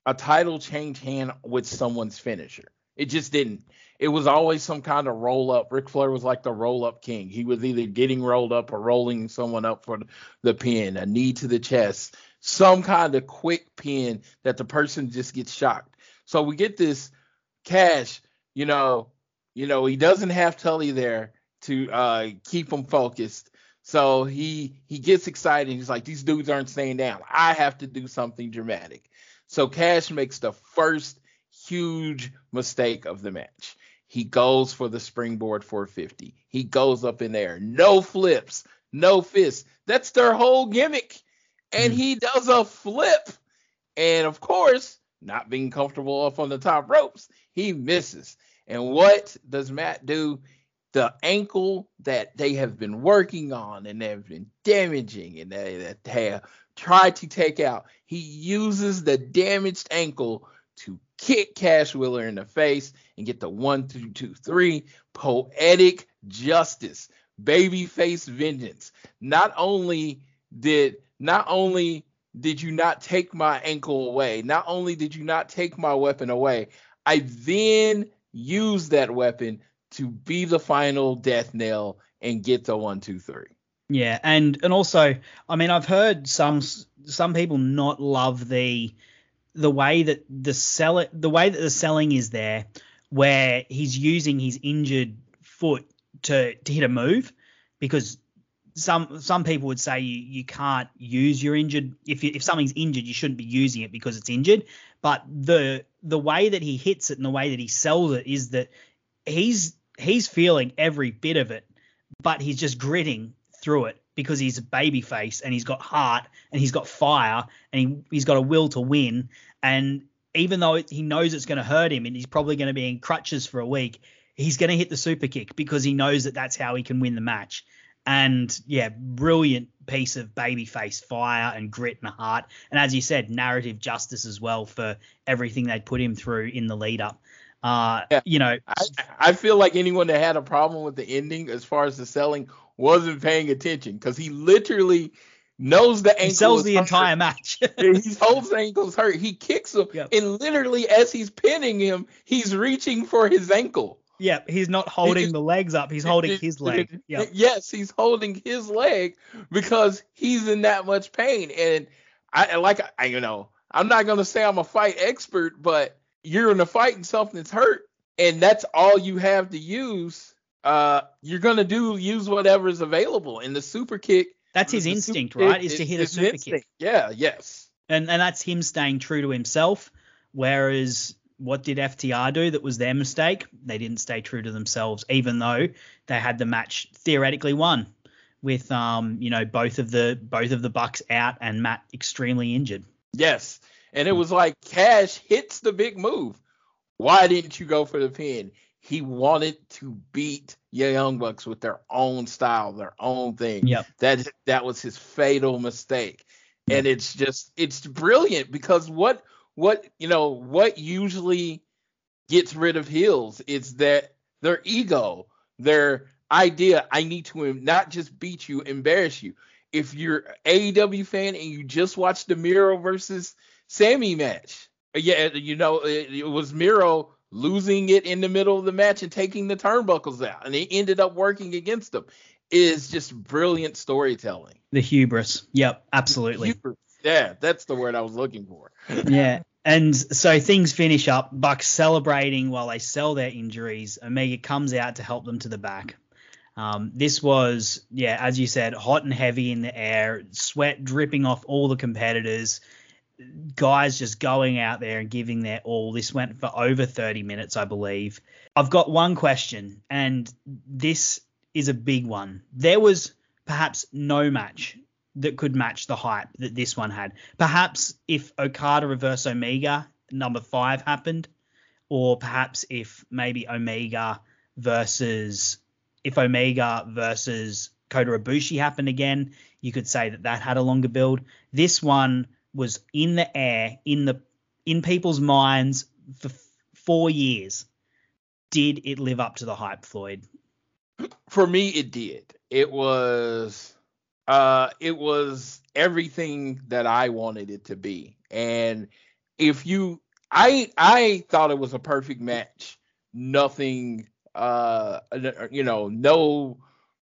a title change hand with someone's finisher. It just didn't it was always some kind of roll up. Ric Flair was like the roll up king. He was either getting rolled up or rolling someone up for the pin, a knee to the chest, some kind of quick pin that the person just gets shocked. So we get this cash, you know, you know, he doesn't have Tully there to uh, keep him focused. So he he gets excited. He's like, these dudes aren't staying down. I have to do something dramatic. So Cash makes the first huge mistake of the match. He goes for the springboard 450. He goes up in there. No flips, no fists. That's their whole gimmick. And mm. he does a flip. And of course, not being comfortable up on the top ropes, he misses. And what does Matt do? The ankle that they have been working on and they've been damaging and they, they have tried to take out, he uses the damaged ankle to kick Cash Wheeler in the face and get the one, two, two, three. Poetic justice, babyface vengeance. Not only did not only did you not take my ankle away, not only did you not take my weapon away, I then used that weapon to be the final death nail and get the one, two, three. Yeah, and and also, I mean, I've heard some some people not love the the way that the sell the way that the selling is there, where he's using his injured foot to to hit a move, because some some people would say you, you can't use your injured if you, if something's injured you shouldn't be using it because it's injured. But the the way that he hits it and the way that he sells it is that he's he's feeling every bit of it, but he's just gritting through it because he's a baby face and he's got heart and he's got fire and he, he's got a will to win. And even though he knows it's going to hurt him and he's probably going to be in crutches for a week, he's going to hit the super kick because he knows that that's how he can win the match. And yeah, brilliant piece of babyface fire and grit and heart. And as you said, narrative justice as well for everything they put him through in the lead up. Uh, yeah. you know, I, I feel like anyone that had a problem with the ending as far as the selling wasn't paying attention because he literally knows the ankle. He sells the hurt. entire match. he holds the ankle's hurt. He kicks him, yep. and literally as he's pinning him, he's reaching for his ankle. Yep, he's not holding he, the legs up. He's holding his leg. Yep. Yes, he's holding his leg because he's in that much pain. And I like I you know I'm not gonna say I'm a fight expert, but you're in a fight and something's hurt, and that's all you have to use uh, you're gonna do use whatever's available. And the super kick. That's his instinct, right? Is to hit a super instinct. kick. Yeah. Yes. And and that's him staying true to himself. Whereas what did FTR do that was their mistake? They didn't stay true to themselves, even though they had the match theoretically won with um, you know, both of the both of the Bucks out and Matt extremely injured. Yes. And it was like Cash hits the big move. Why didn't you go for the pin? He wanted to beat Young Bucks with their own style, their own thing. Yep. That that was his fatal mistake. And it's just it's brilliant because what what you know what usually gets rid of heels is that their ego, their idea, I need to not just beat you, embarrass you. If you're AEW fan and you just watched the Miro versus Sammy match, uh, yeah, you know it, it was Miro losing it in the middle of the match and taking the turnbuckles out, and it ended up working against them. Is just brilliant storytelling. The hubris. Yep, absolutely. Hubris. Yeah, that's the word I was looking for. yeah. And so things finish up. Bucks celebrating while they sell their injuries. Omega comes out to help them to the back. Um, this was, yeah, as you said, hot and heavy in the air, sweat dripping off all the competitors, guys just going out there and giving their all. This went for over 30 minutes, I believe. I've got one question, and this is a big one. There was perhaps no match that could match the hype that this one had. Perhaps if Okada reverse Omega number five happened, or perhaps if maybe Omega versus if Omega versus Kota Ibushi happened again, you could say that that had a longer build. This one was in the air, in the in people's minds for four years. Did it live up to the hype, Floyd? For me, it did. It was, uh, it was everything that I wanted it to be. And if you, I, I thought it was a perfect match. Nothing uh you know no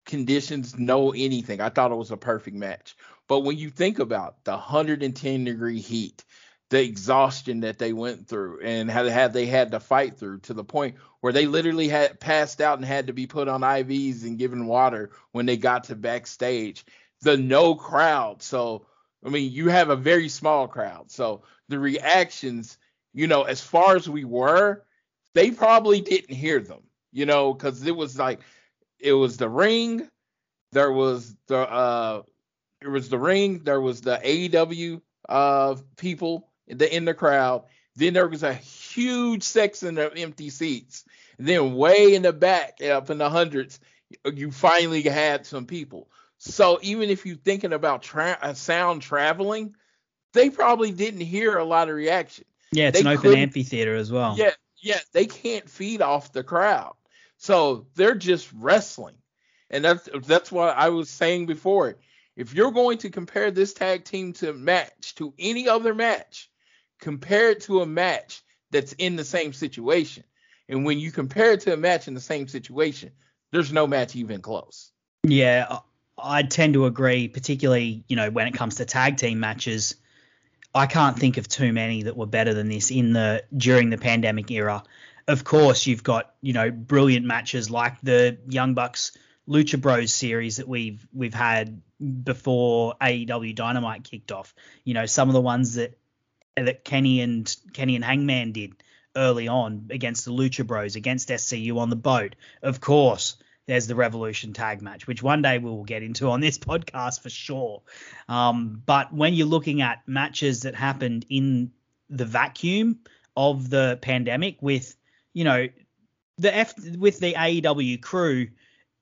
conditions no anything i thought it was a perfect match but when you think about the 110 degree heat the exhaustion that they went through and how they had they had to fight through to the point where they literally had passed out and had to be put on IVs and given water when they got to backstage the no crowd. So i mean you have a very small crowd. So the reactions you know as far as we were they probably didn't hear them you know, because it was like it was the ring, there was the uh, it was the ring, there was the AEW uh people in the in the crowd, then there was a huge section of empty seats, and then way in the back, up in the hundreds, you finally had some people. So even if you're thinking about tra- uh, sound traveling, they probably didn't hear a lot of reaction. Yeah, it's they an open amphitheater as well. Yeah, yeah, they can't feed off the crowd. So they're just wrestling. And that's that's what I was saying before. If you're going to compare this tag team to match to any other match, compare it to a match that's in the same situation. And when you compare it to a match in the same situation, there's no match even close. Yeah, I tend to agree, particularly, you know, when it comes to tag team matches. I can't think of too many that were better than this in the during the pandemic era of course, you've got you know brilliant matches like the Young Bucks Lucha Bros series that we've we've had before AEW Dynamite kicked off. You know some of the ones that that Kenny and Kenny and Hangman did early on against the Lucha Bros, against SCU on the boat. Of course, there's the Revolution tag match, which one day we will get into on this podcast for sure. Um, but when you're looking at matches that happened in the vacuum of the pandemic with you know, the F with the AEW crew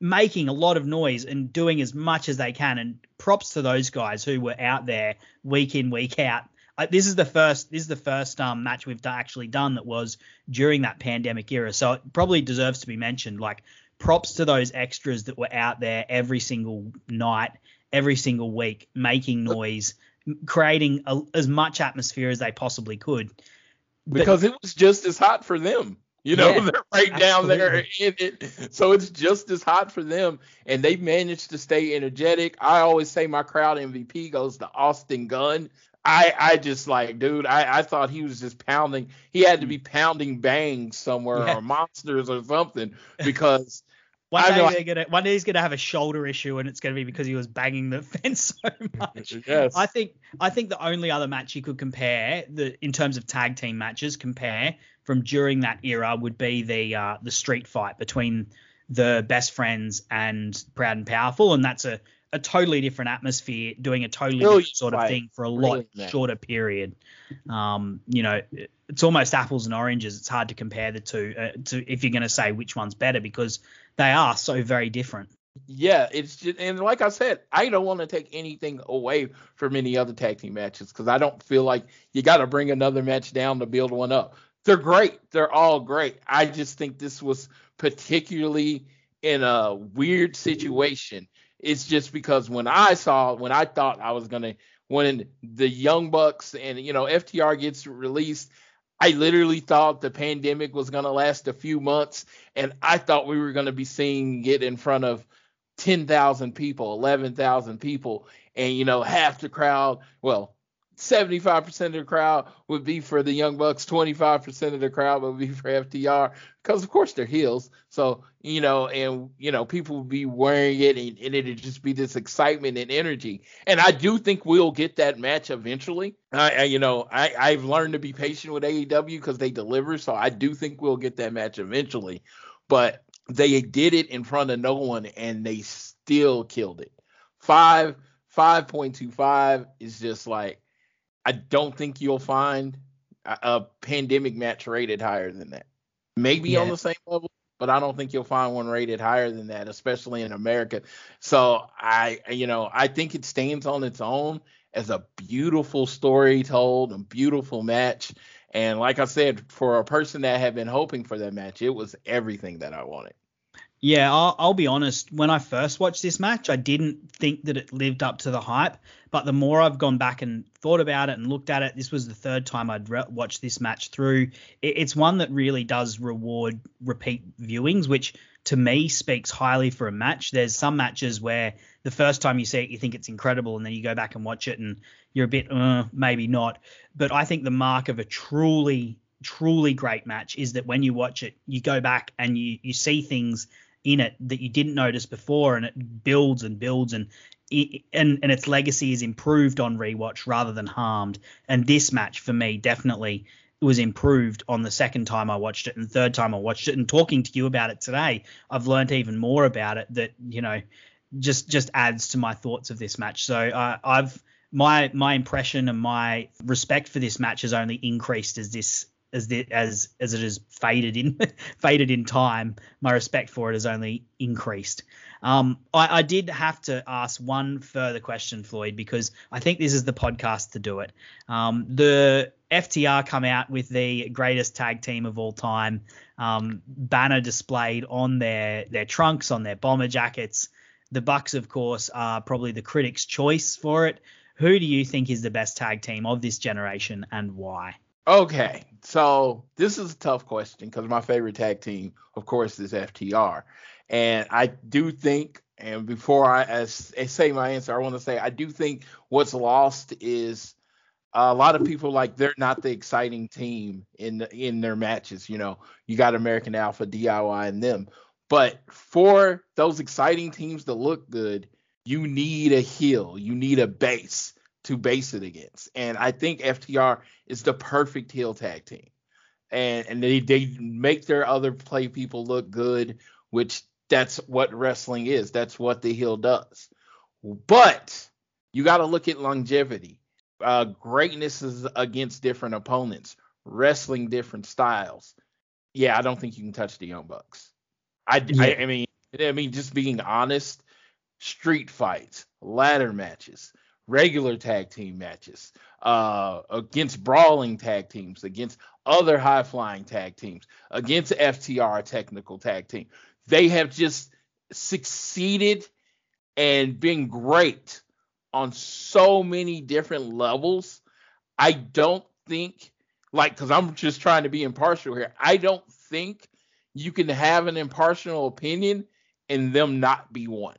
making a lot of noise and doing as much as they can. And props to those guys who were out there week in week out. Uh, this is the first this is the first um, match we've actually done that was during that pandemic era. So it probably deserves to be mentioned. Like props to those extras that were out there every single night, every single week, making noise, creating a, as much atmosphere as they possibly could. Because but, it was just as hot for them. You know, yeah, they're right down there in it. So it's just as hot for them. And they've managed to stay energetic. I always say my crowd MVP goes to Austin Gunn. I, I just like, dude, I, I thought he was just pounding. He had to be mm. pounding bangs somewhere yeah. or monsters or something because one day, like, gonna, one day he's gonna have a shoulder issue, and it's gonna be because he was banging the fence so much. yes. I think I think the only other match you could compare the in terms of tag team matches compare from during that era would be the uh, the street fight between the best friends and Proud and Powerful, and that's a a totally different atmosphere, doing a totally Brilliant different sort of fight. thing for a lot shorter period. Um, you know, it's almost apples and oranges. It's hard to compare the two uh, to if you're going to say which one's better because they are so very different. Yeah, it's just and like I said, I don't want to take anything away from any other tag team matches because I don't feel like you got to bring another match down to build one up. They're great. They're all great. I just think this was particularly in a weird situation. It's just because when I saw when I thought I was gonna when the Young Bucks and you know FTR gets released, I literally thought the pandemic was gonna last a few months, and I thought we were gonna be seeing it in front of 10,000 people, 11,000 people, and you know half the crowd, well, 75% of the crowd would be for the Young Bucks, 25% of the crowd would be for FTR because of course they're heels. So, you know, and you know, people would be wearing it and, and it'd just be this excitement and energy. And I do think we'll get that match eventually. I, I you know, I, I've learned to be patient with AEW because they deliver. So I do think we'll get that match eventually. But they did it in front of no one and they still killed it. Five, 5.25 is just like, I don't think you'll find a, a pandemic match rated higher than that. Maybe on the same level, but I don't think you'll find one rated higher than that, especially in America. So I, you know, I think it stands on its own as a beautiful story told, a beautiful match. And like I said, for a person that had been hoping for that match, it was everything that I wanted. Yeah, I'll, I'll be honest. When I first watched this match, I didn't think that it lived up to the hype. But the more I've gone back and thought about it and looked at it, this was the third time I'd re- watched this match through. It, it's one that really does reward repeat viewings, which to me speaks highly for a match. There's some matches where the first time you see it, you think it's incredible, and then you go back and watch it and you're a bit, uh, maybe not. But I think the mark of a truly, truly great match is that when you watch it, you go back and you you see things in it that you didn't notice before, and it builds and builds and and and its legacy is improved on rewatch rather than harmed. And this match for me definitely was improved on the second time I watched it and third time I watched it. And talking to you about it today, I've learned even more about it that you know just just adds to my thoughts of this match. So uh, I've my my impression and my respect for this match has only increased as this as the, as as it has faded in faded in time. My respect for it has only increased. Um, I, I did have to ask one further question, Floyd, because I think this is the podcast to do it. Um, the FTR come out with the greatest tag team of all time um, banner displayed on their their trunks, on their bomber jackets. The Bucks, of course, are probably the critics' choice for it. Who do you think is the best tag team of this generation and why? Okay, so this is a tough question because my favorite tag team, of course, is FTR, and I do think, and before I, as, I say my answer, I want to say I do think what's lost is a lot of people like they're not the exciting team in in their matches. You know, you got American Alpha, DIY, and them, but for those exciting teams to look good, you need a heel, you need a base to base it against. And I think FTR is the perfect heel tag team. And and they, they make their other play people look good, which that's what wrestling is. That's what the heel does. But you got to look at longevity. Uh, greatness is against different opponents, wrestling different styles. Yeah, I don't think you can touch the Young Bucks. I, I, I mean, I mean, just being honest, street fights, ladder matches, regular tag team matches, uh, against brawling tag teams, against other high flying tag teams, against FTR technical tag team. They have just succeeded and been great on so many different levels. I don't think, like, because I'm just trying to be impartial here, I don't think you can have an impartial opinion and them not be one.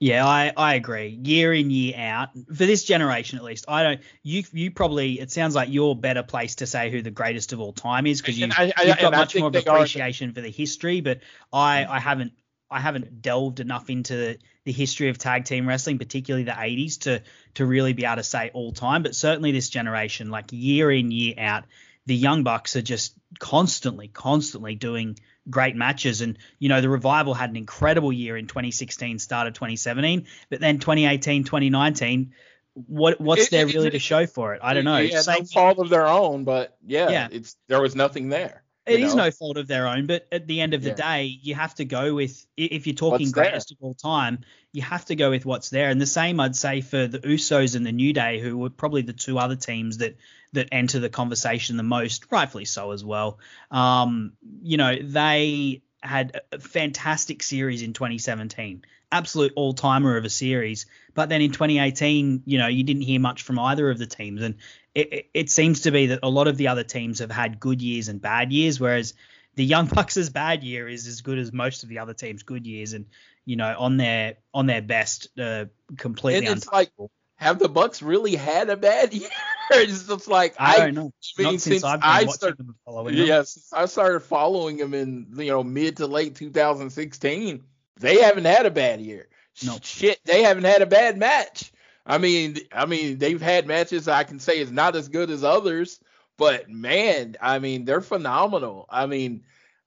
Yeah, I, I agree. Year in year out for this generation at least. I don't. You you probably. It sounds like you're better placed to say who the greatest of all time is because you, And I- I- you've got much more of they are- appreciation for the history. But I mm. I haven't I haven't delved enough into the history of tag team wrestling, particularly the 80s, to to really be able to say all time. But certainly this generation, like year in year out, the Young Bucks are just constantly, constantly doing great matches. And, you know, the Revival had an incredible year in 2016, started 2017, but then 2018, 2019, what what's It- there it- really it- to show for it? I don't know. Yeah, Same no fault of their own, but yeah, Yeah. it's there was nothing there. It you is no fault of their own, but at the end of the Yeah. day, you have to go with if you're talking What's there? greatest of all time, you have to go with what's there. And the same I'd say for the Usos and the New Day, who were probably the two other teams that that enter the conversation the most, rightfully so as well. Um, you know, they had a fantastic series in 2017, absolute all timer of a series. But then in 2018, you know, you didn't hear much from either of the teams, and it, it, seems to be that a lot of the other teams have had good years and bad years, whereas the Young Bucks' bad year is as good as most of the other teams' good years, and you know, on their on their best, uh, completely. And it's like, have the Bucks really had a bad year? it's just like I don't know. I mean, since since I started- following them. Yes, I started following them in you know mid to late 2016. They haven't had a bad year. No. Shit, they haven't had a bad match. I mean, I mean they've had matches I can say is not as good as others, but man, I mean they're phenomenal. I mean,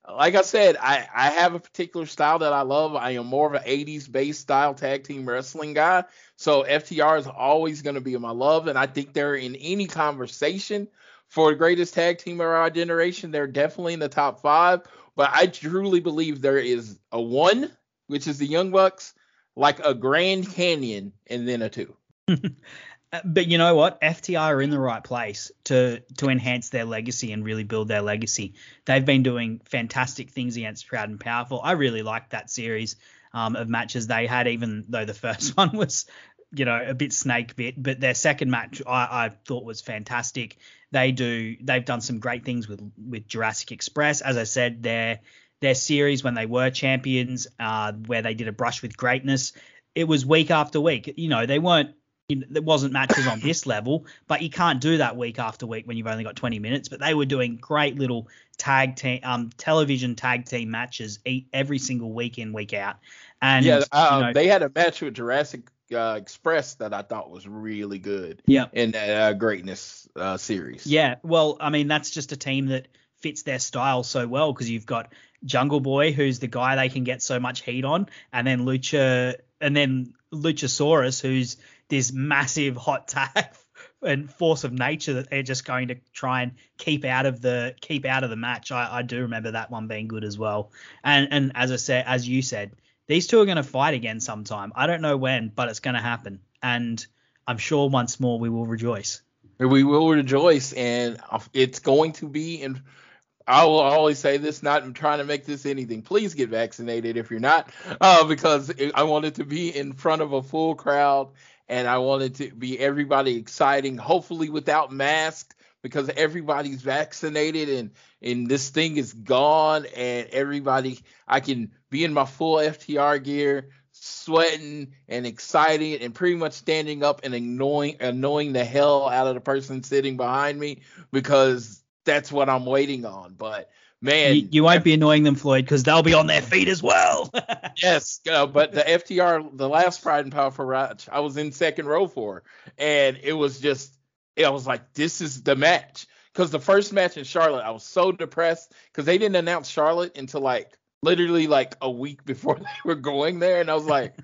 like I said, I I have a particular style that I love. I am more of an 80s based style tag team wrestling guy. So FTR is always going to be my love, and I think they're in any conversation for the greatest tag team of our generation. They're definitely in the top five, but I truly believe there is a one, which is the Young Bucks, like a Grand Canyon, and then a two. But you know what? FTR are in the right place to to enhance their legacy and really build their legacy. They've been doing fantastic things against Proud and Powerful. I really liked that series um, of matches they had, even though the first one was, you know, a bit snake bit. But their second match I, I thought was fantastic. They do they've done some great things with with Jurassic Express. As I said, their their series when they were champions, uh, where they did a brush with greatness. It was week after week. You know, they weren't you know, there wasn't matches on this level, but you can't do that week after week when you've only got 20 minutes. But they were doing great little tag team, um, television tag team matches every single week in, week out. And yeah, you know, they had a match with Jurassic uh, Express that I thought was really good yeah, in that uh, Greatness uh, series. yeah. Well, I mean, that's just a team that fits their style so well because you've got Jungle Boy, who's the guy they can get so much heat on, and then Lucha, and then Luchasaurus, who's this massive hot tag and force of nature that they're just going to try and keep out of the keep out of the match. I, I do remember that one being good as well. And and as I said, as you said, these two are going to fight again sometime. I don't know when, but it's going to happen. And I'm sure once more we will rejoice. We will rejoice, and it's going to be And I will always say this, not trying to make this anything. Please get vaccinated if you're not, uh, because I want it to be in front of a full crowd, and I wanted to be everybody exciting, hopefully without masks, because everybody's vaccinated and and this thing is gone, and everybody, I can be in my full FTR gear, sweating and excited and pretty much standing up and annoying annoying the hell out of the person sitting behind me because that's what I'm waiting on. But man, you, you won't be annoying them, Floyd, because they'll be on their feet as well. yes, uh, but the FTR, the last Proud and Powerful match, I was in second row for, and it was just, I was like, this is the match. Because the first match in Charlotte, I was so depressed because they didn't announce Charlotte until like literally like a week before they were going there, and I was like,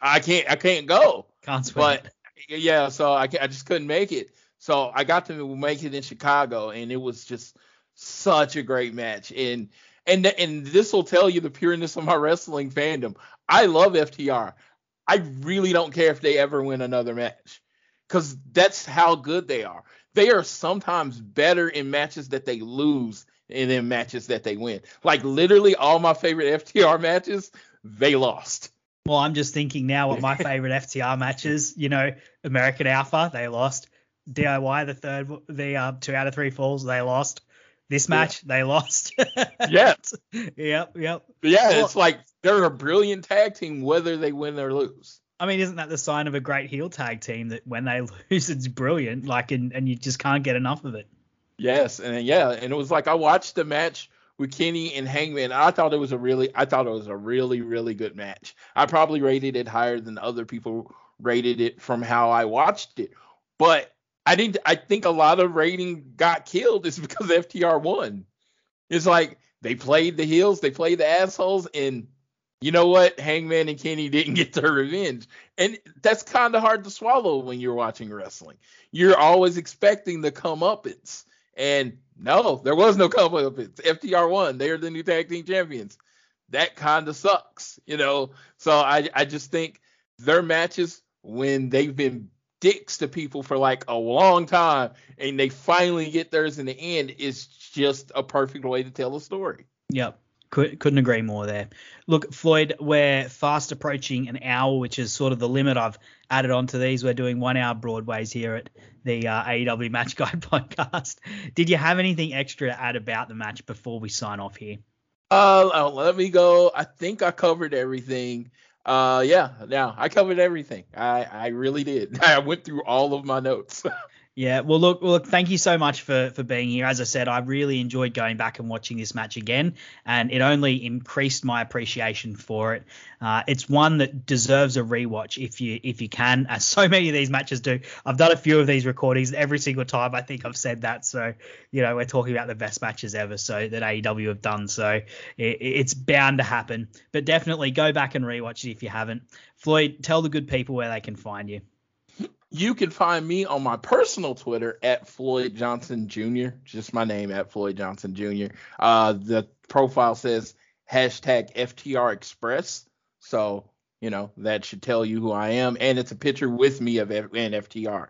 I can't, I can't go. Can't. But yeah, so I, I just couldn't make it. So I got to make it in Chicago, and it was just such a great match. And and and this will tell you the pureness of my wrestling fandom. I love FTR. I really don't care if they ever win another match, because that's how good they are. They are sometimes better in matches that they lose and in matches that they win. Like literally all my favorite FTR matches, they lost. Well, I'm just thinking now what my favorite FTR matches. You know, American Alpha, they lost. DIY, the third, the uh, two out of three falls, they lost. This match, they lost. Yeah. yep, yep. But yeah, Well- it's like they're a brilliant tag team whether they win or lose. I mean, isn't that the sign of a great heel tag team that when they lose, it's brilliant, like, and, and you just can't get enough of it. Yes, and yeah, and it was like I watched the match with Kenny and Hangman. And I thought it was a really, I thought it was a really, really good match. I probably rated it higher than other people rated it from how I watched it, but I didn't. I think a lot of rating got killed is because FTR won. It's like they played the heels, they played the assholes, and you know what? Hangman and Kenny didn't get their revenge. And that's kind of hard to swallow when you're watching wrestling. You're always expecting the comeuppance. And no, there was no comeuppance. FTR won. They are the new tag team champions. That kind of sucks, you know. So I I just think their matches when they've been dicks to people for like a long time and they finally get theirs in the end is just a perfect way to tell a story. Yep. Could, couldn't agree more there. Look, Floyd, we're fast approaching an hour, which is sort of the limit I've added on to these. We're doing one hour broadways here at the uh, AEW Match Guide podcast. Did you have anything extra to add about the match before we sign off here? Uh, let me go. I think I covered everything. Uh, yeah, now I covered everything. I I really did. I went through all of my notes. Yeah, well, look, look, thank you so much for for being here. As I said, I really enjoyed going back and watching this match again, and it only increased my appreciation for it. Uh, it's one that deserves a rewatch if you if you can, as so many of these matches do. I've done a few of these recordings every single time. I think I've said that, so you know we're talking about the best matches ever, so that AEW have done. So it, it's bound to happen, but definitely go back and rewatch it if you haven't. Floyd, tell the good people where they can find you. You can find me on my personal Twitter at Floyd Johnson Jr. Just my name at Floyd Johnson Jr. Uh, the profile says hashtag FTR Express. So, you know, that should tell you who I am. And it's a picture with me of F- and FTR.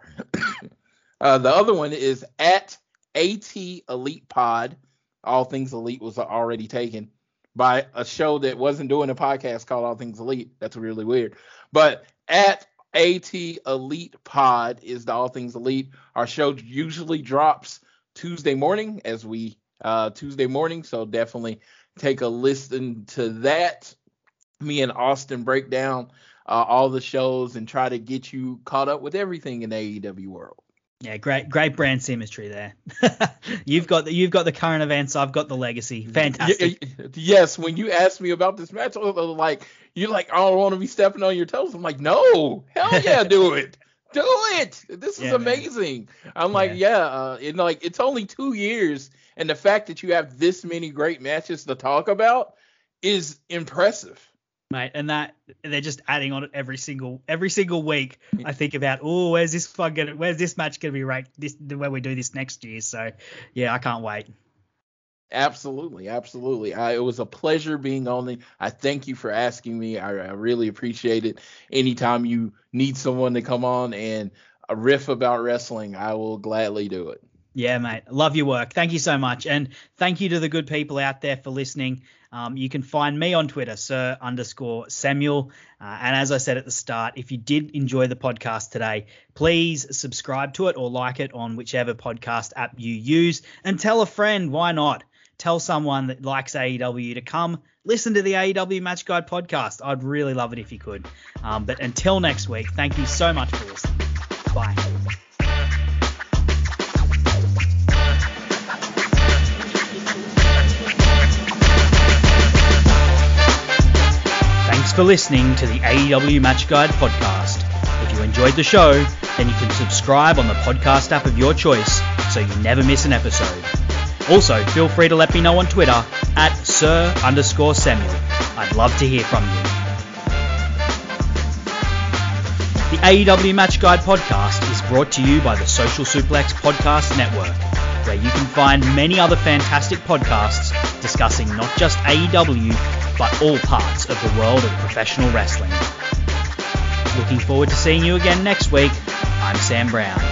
uh, the other one is at AT Elite Pod. All Things Elite was already taken by a show that wasn't doing a podcast called All Things Elite. That's really weird. But at AT Elite Pod is the All Things Elite. Our show usually drops Tuesday morning as we uh, Tuesday morning, so definitely take a listen to that. Me and Austin break down uh, all the shows and try to get you caught up with everything in the AEW world. Yeah, great, great brand symmetry there. you've got the, you've got the current events. I've got the legacy. Fantastic. Yes, when you asked me about this match, I was like, you're like, I don't want to be stepping on your toes. I'm like, no, hell yeah, do it, do it. This is yeah, amazing. Man. I'm like, yeah, yeah uh, and like it's only two years, and the fact that you have this many great matches to talk about is impressive mate. And that they're just adding on it every single every single week. I think about, oh, where's this fun gonna, where's this match gonna be ranked this the where we do this next year. So yeah, I can't wait. Absolutely, absolutely. I, it was a pleasure being on the. I thank you for asking me. I, I really appreciate it. Anytime you need someone to come on and a riff about wrestling, I will gladly do it. Yeah, mate. Love your work. Thank you so much. And thank you to the good people out there for listening. Um, you can find me on Twitter, Sir underscore Samuel. Uh, and as I said at the start, if you did enjoy the podcast today, please subscribe to it or like it on whichever podcast app you use and tell a friend. Why not? Tell someone that likes AEW to come listen to the AEW Match Guide podcast. I'd really love it if you could. Um, but until next week, thank you so much for listening. Bye. For listening to the AEW Match Guide podcast. If you enjoyed the show, then you can subscribe on the podcast app of your choice so you never miss an episode. Also, feel free to let me know on Twitter at Sir underscore Samuel. I'd love to hear from you. The AEW Match Guide podcast is brought to you by the Social Suplex Podcast Network, where you can find many other fantastic podcasts discussing not just AEW, but all parts of the world of professional wrestling. Looking forward to seeing you again next week. I'm Sam Brown.